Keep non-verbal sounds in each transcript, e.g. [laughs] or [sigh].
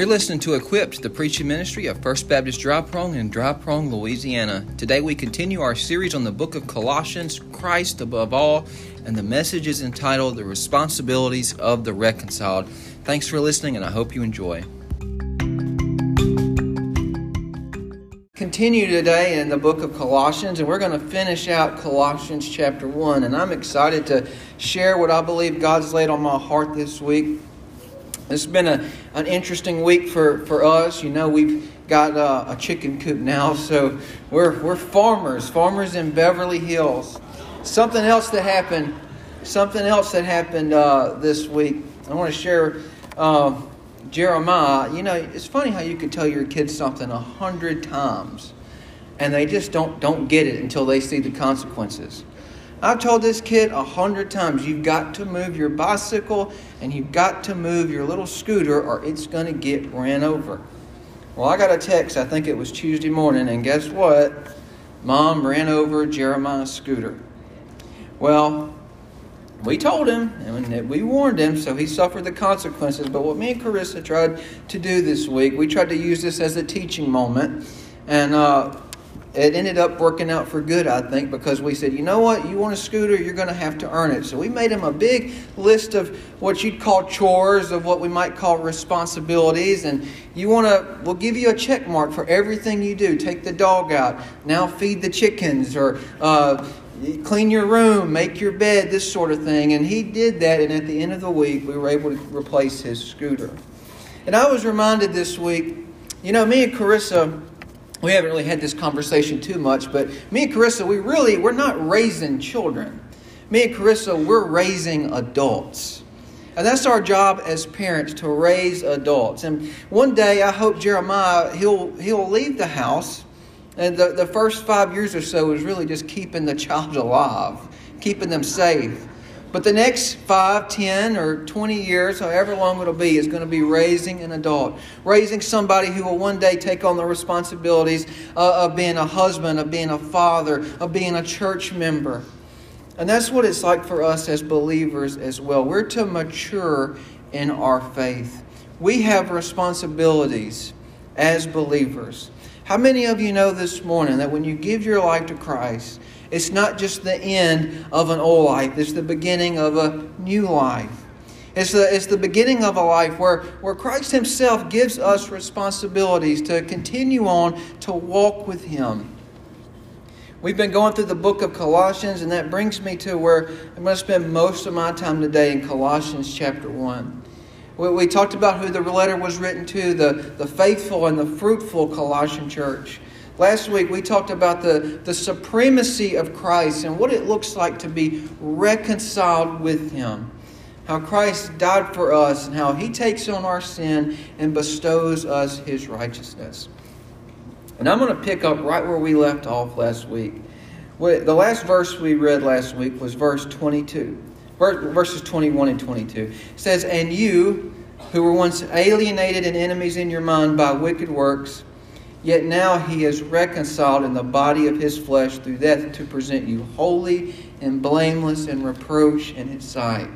You're listening to Equipped, the preaching ministry of First Baptist Dry Prong in Dry Prong, Louisiana. Today we continue our series on the book of Colossians, Christ above all, and the message is entitled The Responsibilities of the Reconciled. Thanks for listening, and I hope you enjoy. Continue today in the book of Colossians, and we're going to finish out Colossians chapter 1. And I'm excited to share what I believe God's laid on my heart this week. It's been a, an interesting week for, for us. You know, we've got uh, a chicken coop now, so we're, we're farmers, farmers in Beverly Hills. Something else that happened, something else that happened uh, this week. I want to share uh, Jeremiah. You know, it's funny how you can tell your kids something a hundred times, and they just don't don't get it until they see the consequences. I've told this kid a hundred times, you've got to move your bicycle and you've got to move your little scooter or it's going to get ran over. Well, I got a text, I think it was Tuesday morning, and guess what? Mom ran over Jeremiah's scooter. Well, we told him and we warned him, so he suffered the consequences. But what me and Carissa tried to do this week, we tried to use this as a teaching moment. And uh, it ended up working out for good, I think, because we said, you know what, you want a scooter, you're going to have to earn it. So we made him a big list of what you'd call chores, of what we might call responsibilities. And you want to, we'll give you a check mark for everything you do. Take the dog out, now feed the chickens, or uh, clean your room, make your bed, this sort of thing. And he did that, and at the end of the week, we were able to replace his scooter. And I was reminded this week, you know, me and Carissa we haven't really had this conversation too much, but me and Carissa, we really, we're not raising children. Me and Carissa, we're raising adults. And that's our job as parents to raise adults. And one day I hope Jeremiah he'll he'll leave the house. And the, the first five years or so is really just keeping the child [laughs] alive, keeping them safe. But the next five, ten, or 20 years, however long it'll be, is going to be raising an adult. Raising somebody who will one day take on the responsibilities uh, of being a husband, of being a father, of being a church member. And that's what it's like for us as believers as well. We're to mature in our faith. We have responsibilities as believers. How many of you know this morning that when you give your life to Christ, it's not just the end of an old life, it's the beginning of a new life. It's the, it's the beginning of a life where, where Christ Himself gives us responsibilities to continue on to walk with Him. We've been going through the book of Colossians, and that brings me to where I'm going to spend most of my time today in Colossians chapter 1. We, we talked about who the letter was written to the, the faithful and the fruitful Colossian church. Last week we talked about the, the supremacy of Christ and what it looks like to be reconciled with Him. How Christ died for us and how He takes on our sin and bestows us His righteousness. And I'm going to pick up right where we left off last week. The last verse we read last week was verse 22, verses 21 and 22. It says, And you, who were once alienated and enemies in your mind by wicked works, Yet now he is reconciled in the body of his flesh through death to present you holy and blameless and reproach in his sight.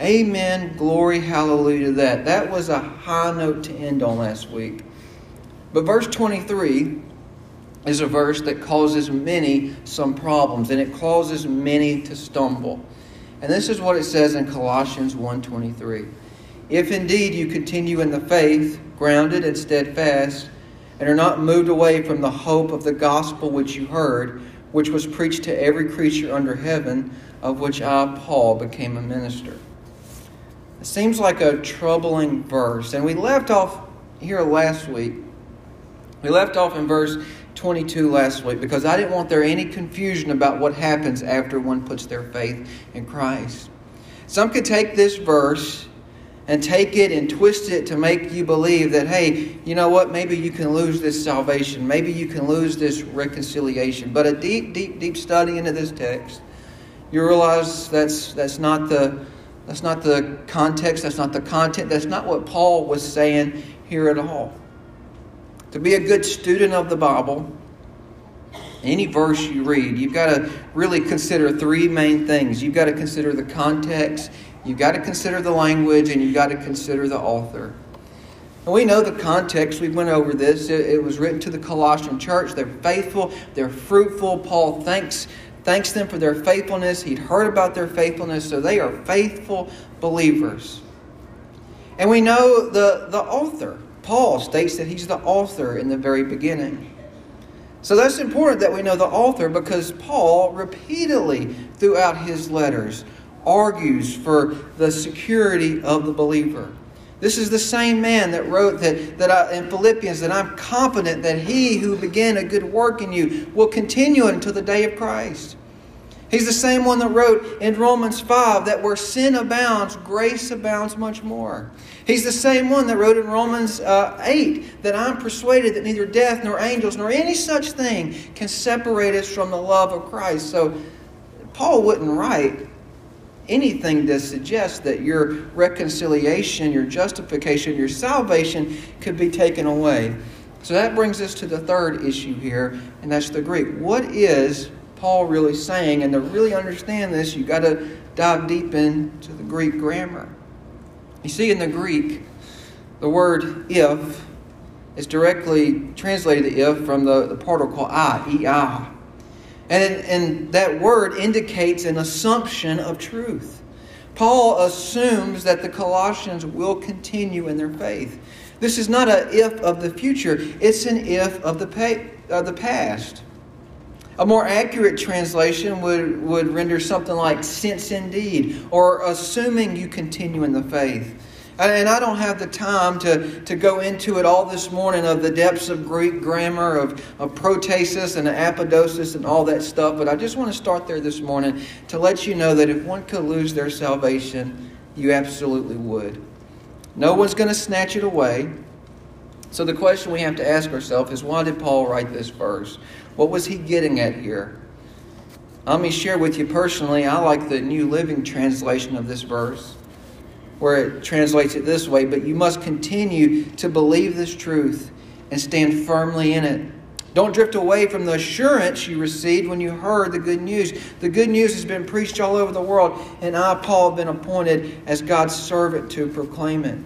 Amen. Glory, hallelujah to that. That was a high note to end on last week. But verse 23 is a verse that causes many some problems and it causes many to stumble. And this is what it says in Colossians 1:23. If indeed you continue in the faith, grounded and steadfast, and are not moved away from the hope of the gospel which you heard, which was preached to every creature under heaven, of which I, Paul, became a minister. It seems like a troubling verse. And we left off here last week. We left off in verse 22 last week because I didn't want there any confusion about what happens after one puts their faith in Christ. Some could take this verse and take it and twist it to make you believe that, hey, you know what, maybe you can lose this salvation, maybe you can lose this reconciliation. But a deep, deep, deep study into this text, you realize that's, that's, not the, that's not the context, that's not the content, that's not what Paul was saying here at all. To be a good student of the Bible, any verse you read, you've got to really consider three main things. You've got to consider the context, You've got to consider the language and you've got to consider the author. And we know the context. We went over this. It, it was written to the Colossian church. They're faithful. They're fruitful. Paul thanks thanks them for their faithfulness. He'd heard about their faithfulness, so they are faithful believers. And we know the, the author. Paul states that he's the author in the very beginning. So that's important that we know the author because Paul repeatedly throughout his letters argues for the security of the believer. This is the same man that wrote that, that I, in Philippians that I'm confident that he who began a good work in you will continue it until the day of Christ. He's the same one that wrote in Romans 5 that where sin abounds, grace abounds much more. He's the same one that wrote in Romans uh, 8 that I'm persuaded that neither death nor angels nor any such thing can separate us from the love of Christ. So Paul wouldn't write anything that suggests that your reconciliation, your justification, your salvation could be taken away. So that brings us to the third issue here, and that's the Greek. What is Paul really saying? And to really understand this, you've got to dive deep into the Greek grammar. You see, in the Greek, the word if is directly translated if from the, the particle ei. And, and that word indicates an assumption of truth. Paul assumes that the Colossians will continue in their faith. This is not an if of the future, it's an if of the, of the past. A more accurate translation would, would render something like since indeed, or assuming you continue in the faith. And I don't have the time to, to go into it all this morning of the depths of Greek grammar, of, of protasis and apodosis and all that stuff, but I just want to start there this morning to let you know that if one could lose their salvation, you absolutely would. No one's going to snatch it away. So the question we have to ask ourselves is why did Paul write this verse? What was he getting at here? Let me share with you personally, I like the New Living Translation of this verse where it translates it this way, but you must continue to believe this truth and stand firmly in it. Don't drift away from the assurance you received when you heard the good news. The good news has been preached all over the world, and I, Paul, have been appointed as God's servant to proclaim it.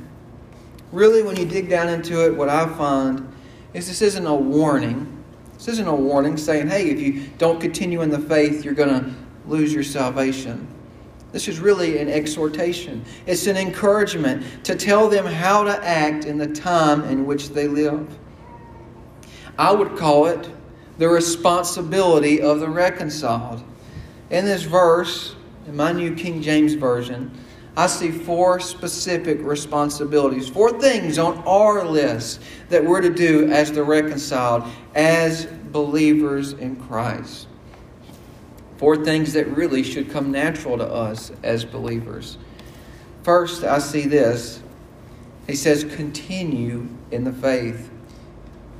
Really, when you dig down into it, what I find is this isn't a warning. This isn't a warning saying, hey, if you don't continue in the faith, you're going to lose your salvation. This is really an exhortation. It's an encouragement to tell them how to act in the time in which they live. I would call it the responsibility of the reconciled. In this verse, in my New King James Version, I see four specific responsibilities, four things on our list that we're to do as the reconciled, as believers in Christ. Four things that really should come natural to us as believers. First, I see this. He says, continue in the faith.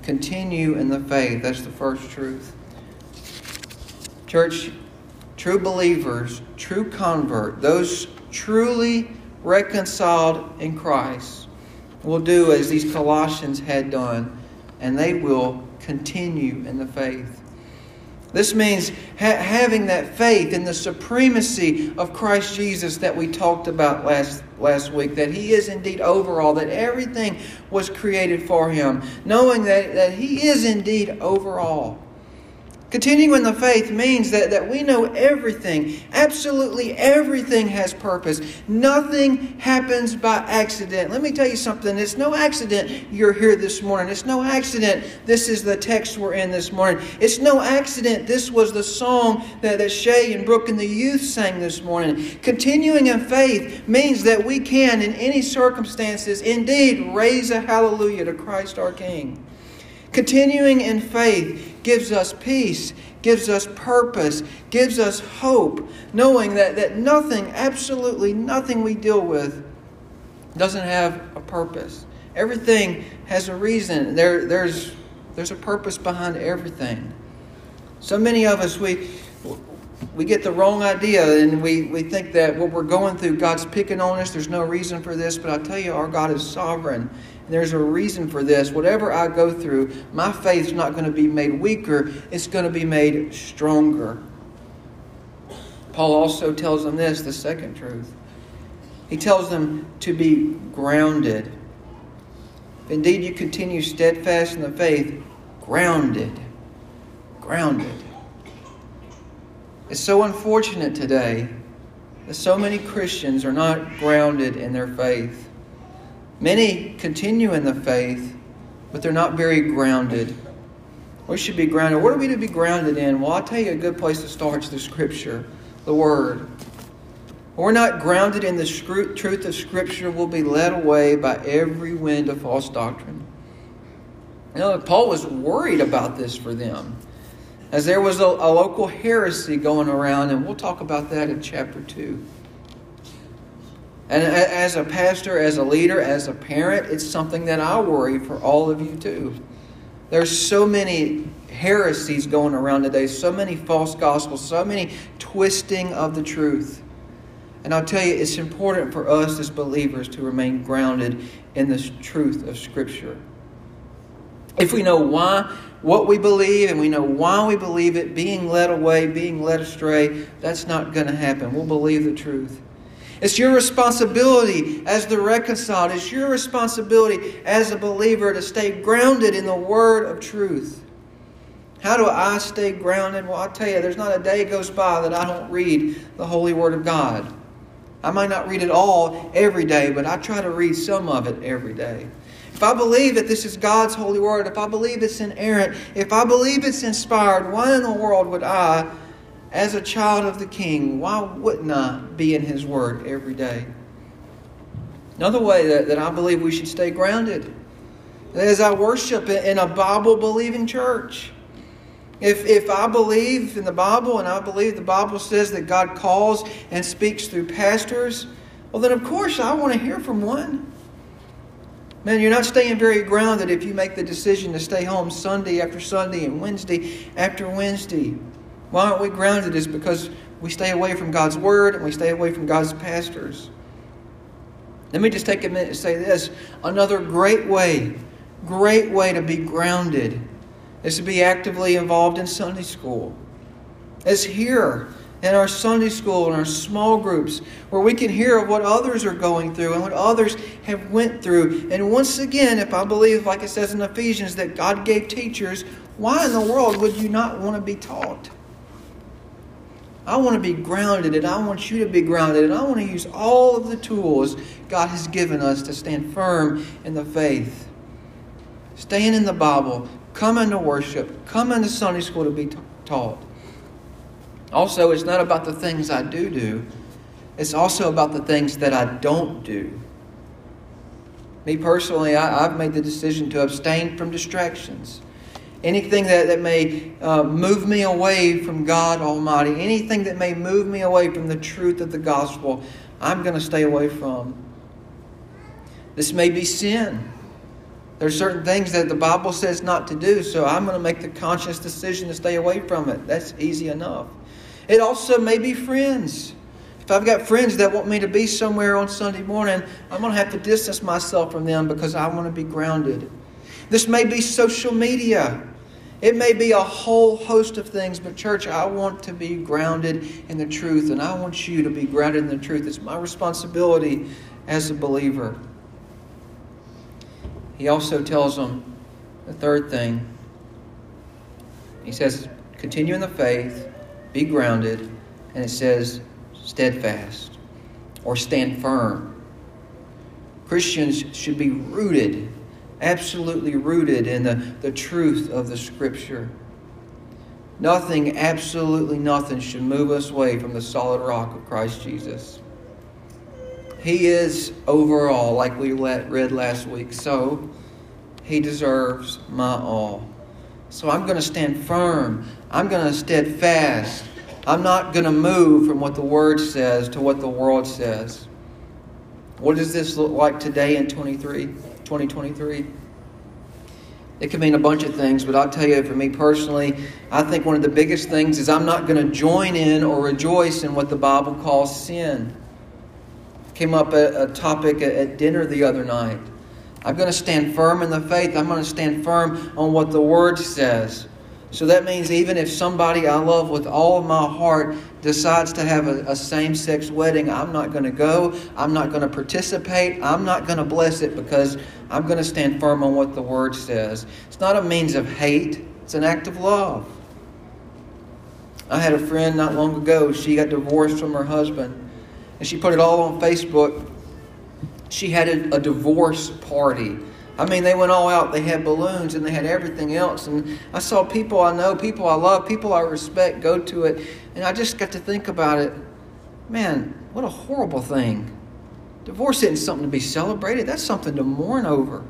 Continue in the faith. That's the first truth. Church, true believers, true convert, those truly reconciled in Christ, will do as these Colossians had done, and they will continue in the faith. This means ha- having that faith in the supremacy of Christ Jesus that we talked about last, last week, that He is indeed over all, that everything was created for Him, knowing that, that He is indeed over all. Continuing in the faith means that, that we know everything, absolutely everything has purpose. Nothing happens by accident. Let me tell you something. It's no accident you're here this morning. It's no accident this is the text we're in this morning. It's no accident this was the song that, that Shay and Brooke and the youth sang this morning. Continuing in faith means that we can, in any circumstances, indeed raise a hallelujah to Christ our King. Continuing in faith gives us peace, gives us purpose, gives us hope, knowing that, that nothing, absolutely nothing we deal with, doesn't have a purpose. Everything has a reason. There, there's, there's a purpose behind everything. So many of us, we, we get the wrong idea and we, we think that what we're going through, God's picking on us. There's no reason for this. But I tell you, our God is sovereign there's a reason for this. Whatever I go through, my faith is not going to be made weaker, it's going to be made stronger. Paul also tells them this the second truth. He tells them to be grounded. If indeed you continue steadfast in the faith, grounded. Grounded. It's so unfortunate today that so many Christians are not grounded in their faith. Many continue in the faith, but they're not very grounded. We should be grounded. What are we to be grounded in? Well, I'll tell you a good place to start is the Scripture, the Word. When we're not grounded in the truth of Scripture, we'll be led away by every wind of false doctrine. You know, Paul was worried about this for them, as there was a, a local heresy going around, and we'll talk about that in chapter 2. And as a pastor, as a leader, as a parent, it's something that I worry for all of you too. There's so many heresies going around today, so many false gospels, so many twisting of the truth. And I'll tell you, it's important for us as believers to remain grounded in the truth of Scripture. If we know why, what we believe, and we know why we believe it, being led away, being led astray, that's not going to happen. We'll believe the truth. It's your responsibility as the reconciled. It's your responsibility as a believer to stay grounded in the word of truth. How do I stay grounded? Well, I'll tell you, there's not a day goes by that I don't read the Holy Word of God. I might not read it all every day, but I try to read some of it every day. If I believe that this is God's holy word, if I believe it's inerrant, if I believe it's inspired, why in the world would I as a child of the King, why wouldn't I be in His Word every day? Another way that, that I believe we should stay grounded is I worship in a Bible believing church. If, if I believe in the Bible and I believe the Bible says that God calls and speaks through pastors, well, then of course I want to hear from one. Man, you're not staying very grounded if you make the decision to stay home Sunday after Sunday and Wednesday after Wednesday. Why aren't we grounded? Is because we stay away from God's Word and we stay away from God's pastors. Let me just take a minute to say this. Another great way, great way to be grounded is to be actively involved in Sunday school. It's here in our Sunday school and our small groups where we can hear of what others are going through and what others have went through. And once again, if I believe, like it says in Ephesians, that God gave teachers, why in the world would you not want to be taught? I want to be grounded and I want you to be grounded and I want to use all of the tools God has given us to stand firm in the faith. Staying in the Bible, coming to worship, coming to Sunday school to be taught. Also, it's not about the things I do do, it's also about the things that I don't do. Me personally, I, have made the decision to abstain from distractions. Anything that, that may uh, move me away from God Almighty, anything that may move me away from the truth of the gospel, I'm going to stay away from. This may be sin. There's certain things that the Bible says not to do, so I'm going to make the conscious decision to stay away from it. That's easy enough. It also may be friends. If I've got friends that want me to be somewhere on Sunday morning, I'm going to have to distance myself from them because I want to be grounded. This may be social media. It may be a whole host of things, but church, I want to be grounded in the truth, and I want you to be grounded in the truth. It's my responsibility as a believer. He also tells them the third thing. He says, continue in the faith, be grounded, and it says, steadfast or stand firm. Christians should be rooted absolutely rooted in the, the truth of the Scripture. Nothing, absolutely nothing, should move us away from the solid rock of Christ Jesus. He is overall, like we read last week, so he deserves my all. So I'm going to stand firm. I'm going to steadfast. I'm not going to move from what the Word says to what the world says. What does this look like today in 23, 2023? It could mean a bunch of things, but I'll tell you, for me personally, I think one of the biggest things is I'm not going to join in or rejoice in what the Bible calls sin. Came up a, a topic at, at dinner the other night. I'm going to stand firm in the faith. I'm going to stand firm on what the Word says. So that means even if somebody I love with all of my heart decides to have a, a same sex wedding, I'm not going to go. I'm not going to participate. I'm not going to bless it because I'm going to stand firm on what the Word says. It's not a means of hate, it's an act of love. I had a friend not long ago, she got divorced from her husband, and she put it all on Facebook. She had a, a divorce party I mean, they went all out. They had balloons and they had everything else. And I saw people I know, people I love, people I respect go to it. And I just got to think about it. Man, what a horrible thing. Divorce isn't something to be celebrated, that's something to mourn over.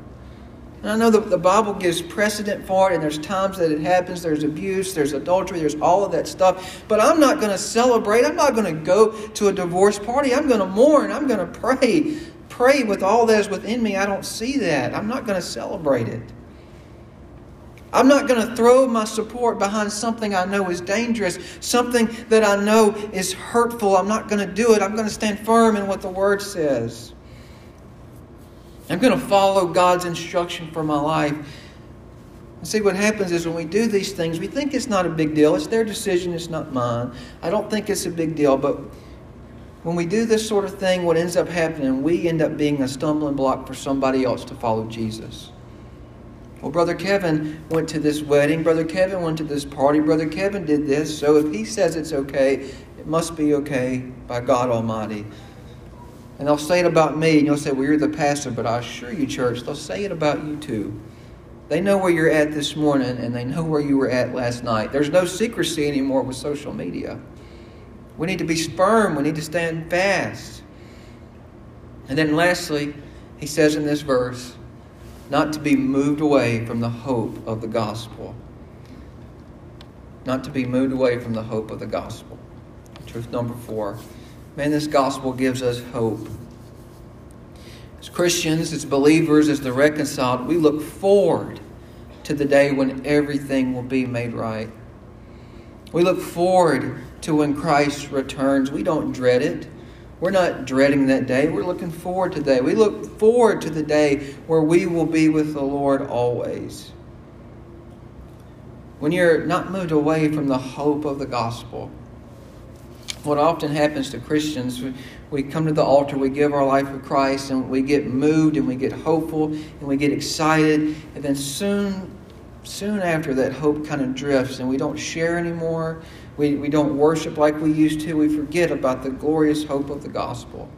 And I know that the Bible gives precedent for it, and there's times that it happens. There's abuse, there's adultery, there's all of that stuff. But I'm not going to celebrate. I'm not going to go to a divorce party. I'm going to mourn. I'm going to pray pray with all that is within me, I don't see that. I'm not going to celebrate it. I'm not going to throw my support behind something I know is dangerous, something that I know is hurtful. I'm not going to do it. I'm going to stand firm in what the Word says. I'm going to follow God's instruction for my life. And see, what happens is when we do these things, we think it's not a big deal. It's their decision, it's not mine. I don't think it's a big deal, but when we do this sort of thing, what ends up happening, we end up being a stumbling block for somebody else to follow Jesus. Well, Brother Kevin went to this wedding. Brother Kevin went to this party. Brother Kevin did this. So if he says it's okay, it must be okay by God Almighty. And they'll say it about me, and you'll say, Well, you're the pastor, but I assure you, church, they'll say it about you too. They know where you're at this morning, and they know where you were at last night. There's no secrecy anymore with social media. We need to be firm. We need to stand fast. And then lastly, he says in this verse, not to be moved away from the hope of the gospel. Not to be moved away from the hope of the gospel. Truth number four. Man, this gospel gives us hope. As Christians, as believers, as the reconciled, we look forward to the day when everything will be made right. We look forward to when Christ returns. We don't dread it. We're not dreading that day. We're looking forward to the day. We look forward to the day where we will be with the Lord always. When you're not moved away from the hope of the gospel, what often happens to Christians, we come to the altar, we give our life to Christ, and we get moved and we get hopeful and we get excited, and then soon, soon after that hope kind of drifts and we don't share anymore we, we don't worship like we used to. We forget about the glorious hope of the gospel.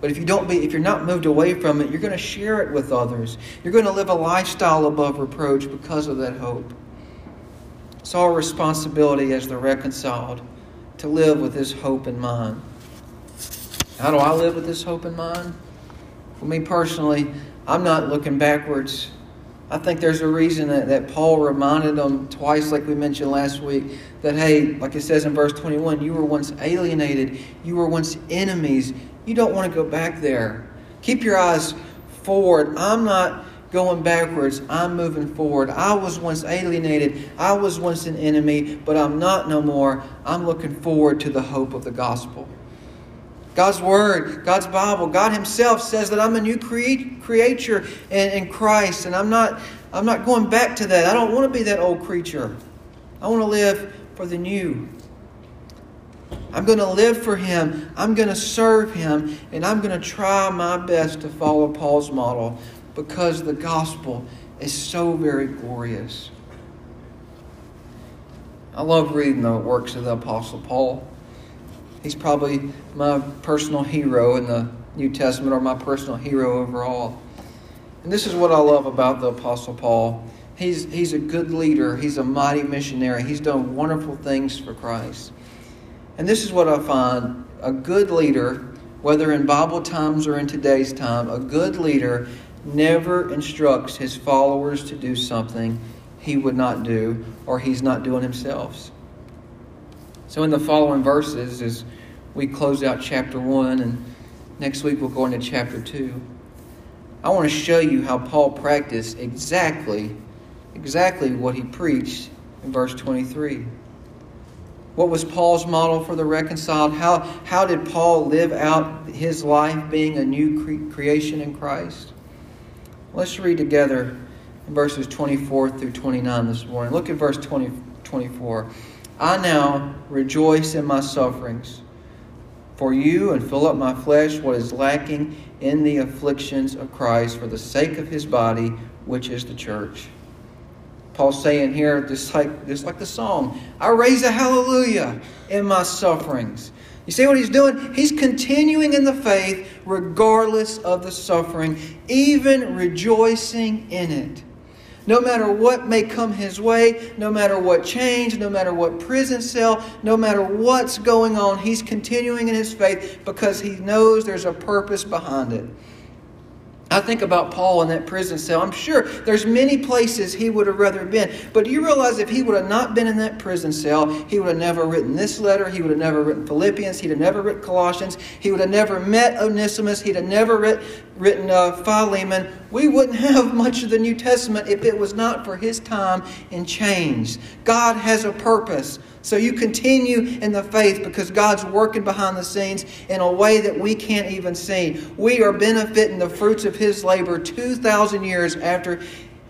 But if you don't be, if you're not moved away from it, you're going to share it with others. You're going to live a lifestyle above reproach because of that hope. It's our responsibility as the reconciled to live with this hope in mind. How do I live with this hope in mind? For me personally, I'm not looking backwards I think there's a reason that, that Paul reminded them twice, like we mentioned last week, that, hey, like it says in verse 21, you were once alienated, you were once enemies. You don't want to go back there. Keep your eyes forward. I'm not going backwards, I'm moving forward. I was once alienated, I was once an enemy, but I'm not no more. I'm looking forward to the hope of the gospel. God's Word, God's Bible, God Himself says that I'm a new creature in, in Christ, and I'm not, I'm not going back to that. I don't want to be that old creature. I want to live for the new. I'm going to live for Him. I'm going to serve Him, and I'm going to try my best to follow Paul's model because the gospel is so very glorious. I love reading the works of the Apostle Paul. He's probably my personal hero in the New Testament or my personal hero overall. And this is what I love about the Apostle Paul. He's, he's a good leader, he's a mighty missionary, he's done wonderful things for Christ. And this is what I find a good leader, whether in Bible times or in today's time, a good leader never instructs his followers to do something he would not do or he's not doing himself. So, in the following verses, as we close out chapter 1, and next week we'll go into chapter 2, I want to show you how Paul practiced exactly, exactly what he preached in verse 23. What was Paul's model for the reconciled? How, how did Paul live out his life being a new cre- creation in Christ? Let's read together in verses 24 through 29 this morning. Look at verse 20, 24. I now rejoice in my sufferings for you and fill up my flesh what is lacking in the afflictions of Christ for the sake of his body, which is the church. Paul's saying here, just like, just like the song, I raise a hallelujah in my sufferings. You see what he's doing? He's continuing in the faith regardless of the suffering, even rejoicing in it. No matter what may come his way, no matter what change, no matter what prison cell, no matter what's going on, he's continuing in his faith because he knows there's a purpose behind it. I think about Paul in that prison cell. I'm sure there's many places he would have rather been. But do you realize if he would have not been in that prison cell, he would have never written this letter. He would have never written Philippians. He'd have never written Colossians. He would have never met Onesimus. He'd have never writ, written uh, Philemon. We wouldn't have much of the New Testament if it was not for his time in change. God has a purpose. So you continue in the faith because God's working behind the scenes in a way that we can't even see. We are benefiting the fruits of His labor 2,000 years after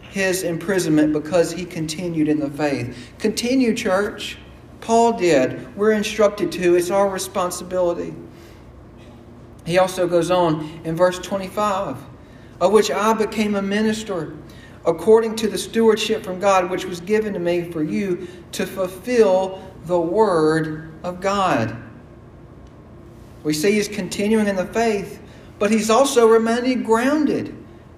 His imprisonment because He continued in the faith. Continue, church. Paul did. We're instructed to. It's our responsibility. He also goes on in verse 25, of which I became a minister according to the stewardship from God which was given to me for you to fulfill the Word of God. We see he's continuing in the faith, but he's also remaining grounded.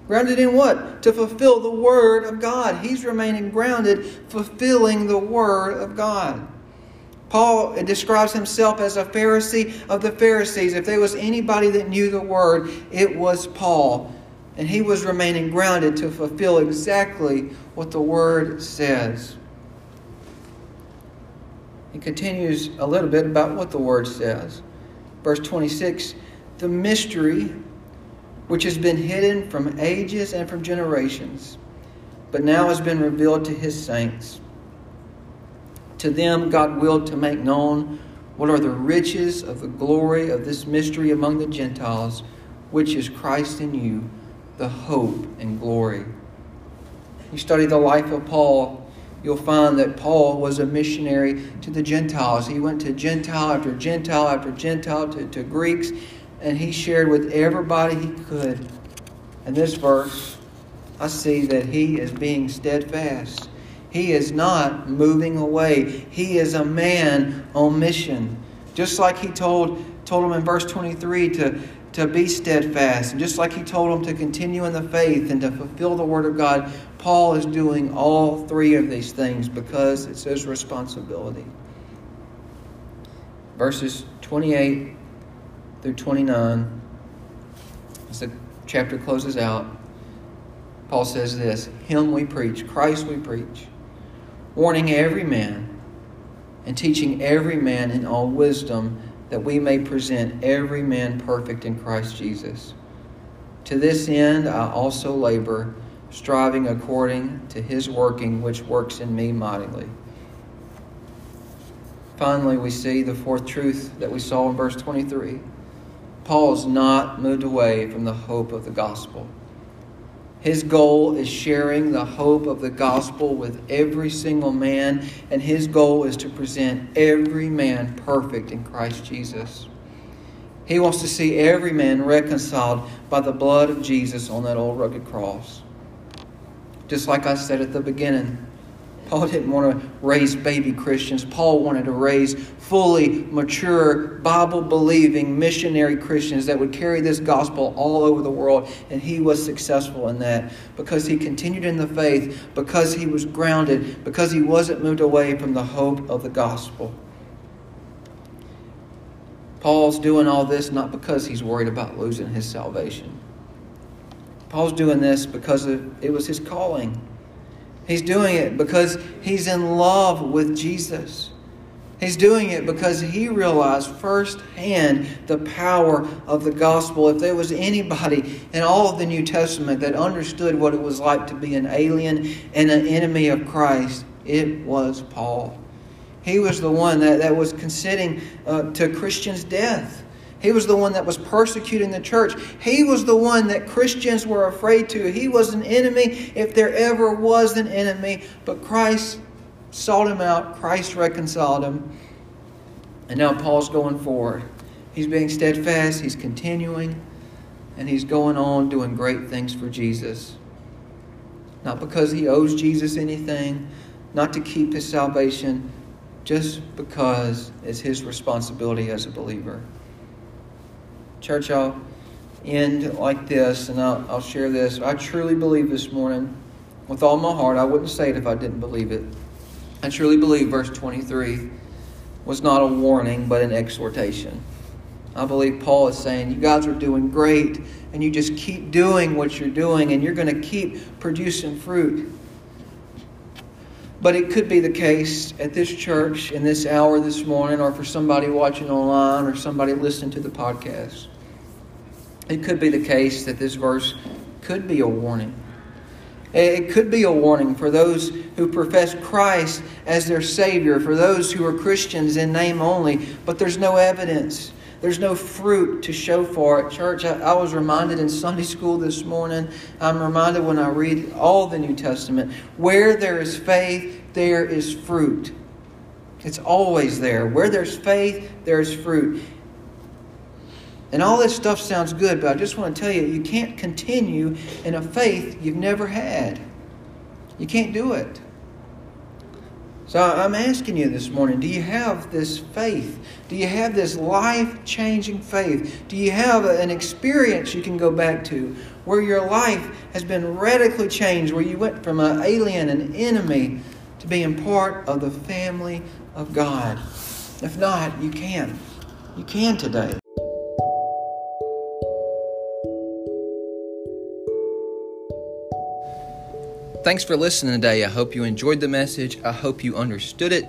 Grounded in what? To fulfill the Word of God. He's remaining grounded, fulfilling the Word of God. Paul describes himself as a Pharisee of the Pharisees. If there was anybody that knew the Word, it was Paul. And he was remaining grounded to fulfill exactly what the Word says. He continues a little bit about what the Word says. Verse 26 The mystery which has been hidden from ages and from generations, but now has been revealed to His saints. To them, God willed to make known what are the riches of the glory of this mystery among the Gentiles, which is Christ in you the hope and glory. You study the life of Paul, you'll find that Paul was a missionary to the Gentiles. He went to Gentile after Gentile after Gentile to, to Greeks, and he shared with everybody he could. In this verse, I see that he is being steadfast. He is not moving away. He is a man on mission. Just like he told, told him in verse 23 to, to be steadfast. And just like he told them to continue in the faith and to fulfill the word of God, Paul is doing all three of these things because it's his responsibility. Verses 28 through 29, as the chapter closes out, Paul says this Him we preach, Christ we preach, warning every man and teaching every man in all wisdom that we may present every man perfect in Christ Jesus. To this end I also labor, striving according to his working, which works in me mightily. Finally, we see the fourth truth that we saw in verse 23. Paul is not moved away from the hope of the gospel. His goal is sharing the hope of the gospel with every single man, and his goal is to present every man perfect in Christ Jesus. He wants to see every man reconciled by the blood of Jesus on that old rugged cross. Just like I said at the beginning, Paul didn't want to raise baby Christians. Paul wanted to raise fully mature, Bible believing missionary Christians that would carry this gospel all over the world. And he was successful in that because he continued in the faith, because he was grounded, because he wasn't moved away from the hope of the gospel. Paul's doing all this not because he's worried about losing his salvation. Paul's doing this because it was his calling. He's doing it because he's in love with Jesus. He's doing it because he realized firsthand the power of the gospel. If there was anybody in all of the New Testament that understood what it was like to be an alien and an enemy of Christ, it was Paul. He was the one that, that was consenting uh, to Christians' death. He was the one that was persecuting the church. He was the one that Christians were afraid to. He was an enemy if there ever was an enemy. But Christ sought him out, Christ reconciled him. And now Paul's going forward. He's being steadfast, he's continuing, and he's going on doing great things for Jesus. Not because he owes Jesus anything, not to keep his salvation, just because it's his responsibility as a believer. Church, I'll end like this, and I'll, I'll share this. I truly believe this morning, with all my heart, I wouldn't say it if I didn't believe it. I truly believe verse 23 was not a warning, but an exhortation. I believe Paul is saying, You guys are doing great, and you just keep doing what you're doing, and you're going to keep producing fruit. But it could be the case at this church in this hour this morning, or for somebody watching online, or somebody listening to the podcast. It could be the case that this verse could be a warning. It could be a warning for those who profess Christ as their Savior, for those who are Christians in name only, but there's no evidence. There's no fruit to show for it. Church, I, I, was reminded in Sunday school this morning, I'm reminded when I read all the New Testament, where there is faith, there is fruit. It's always there. Where there's faith, there's fruit. And all this stuff sounds good, but I just want to tell you, you can't continue in a faith you've never had. You can't do it. So I'm asking you this morning do you have this faith? Do you have this life changing faith? Do you have an experience you can go back to where your life has been radically changed, where you went from an alien, an enemy, to being part of the family of God? If not, you can. You can today. Thanks for listening today. I hope you enjoyed the message. I hope you understood it.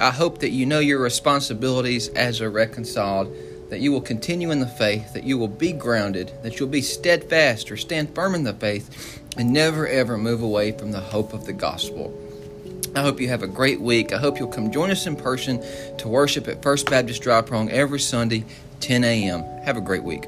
I hope that you know your responsibilities as a reconciled, that you will continue in the faith, that you will be grounded, that you'll be steadfast or stand firm in the faith, and never ever move away from the hope of the gospel. I hope you have a great week. I hope you'll come join us in person to worship at First Baptist Dry Prong every Sunday, 10 a.m. Have a great week.